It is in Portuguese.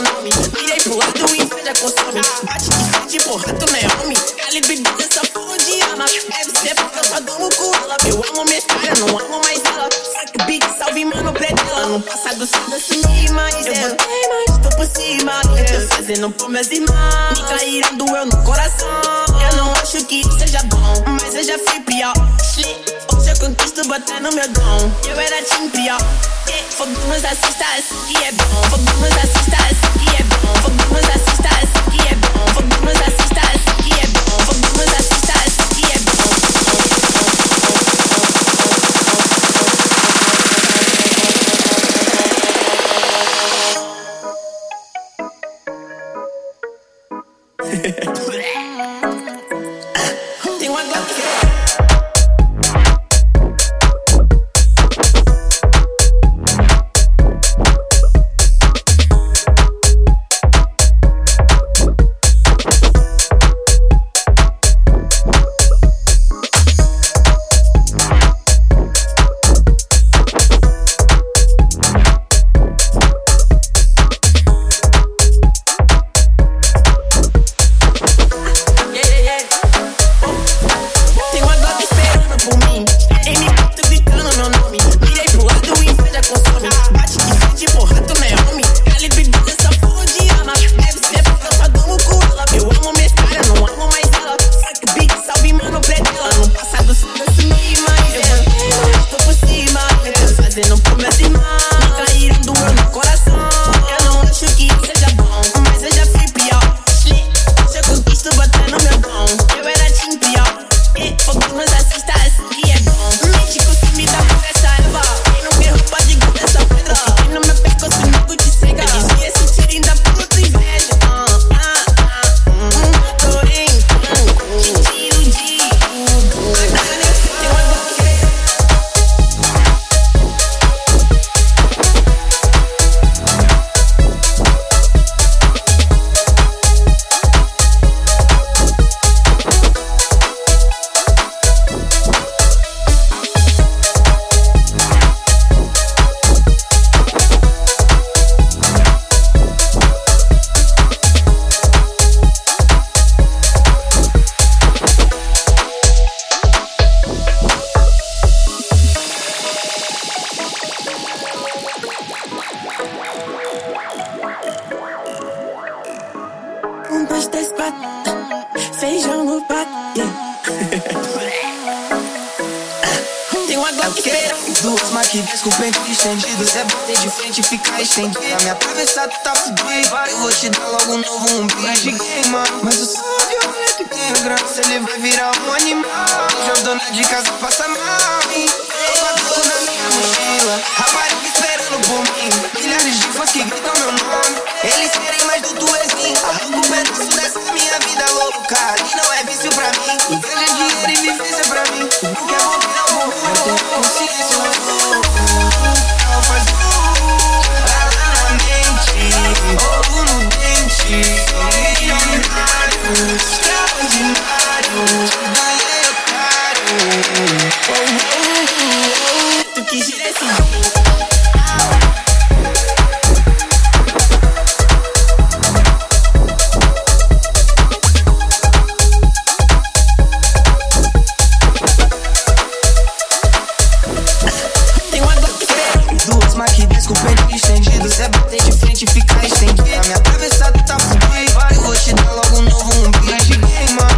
meu nome. Virei pro lado, inveja consome. Bate de frente, porra, tu não é homem. Calibre dessa porra de arma. Deve ser porque eu só dou no cu dela. Eu amo minha história, não amo mais ela. Saque big, salve, mano, pretela. No passado, cedo assumi, mas eu botei mais, tô por cima. Eu tô fazendo por meus irmãos. Me traíram, doeu no coração. Eu não acho que seja bom, mas eu já fui pior. Conquisto botando meu dom. Eu era time pior. Fogo nos assista, assim que é bom. Fogo nos assista, assim que é bom. Fogo nos assista, assim que é bom. Fogo nos assista, assim que é bom. Fogo nos assista, assim que é bom. Um, dois, três, quatro. Feijão no prato. Tem uma Glock. Duas maquininhas com pente estendido Cê bater de frente e ficar estendido A minha atravessada tá fudido Eu vou te dar logo um novo umbigo Mas de queima. Mas o sol violento tem graça. Ele vai virar um animal. Hoje dona de casa passa mal Eu pra estendido. Cê bater de frente e ficar estendido. A minha atravessada tá fudido Eu vou te dar logo um novo umbigo Mas queima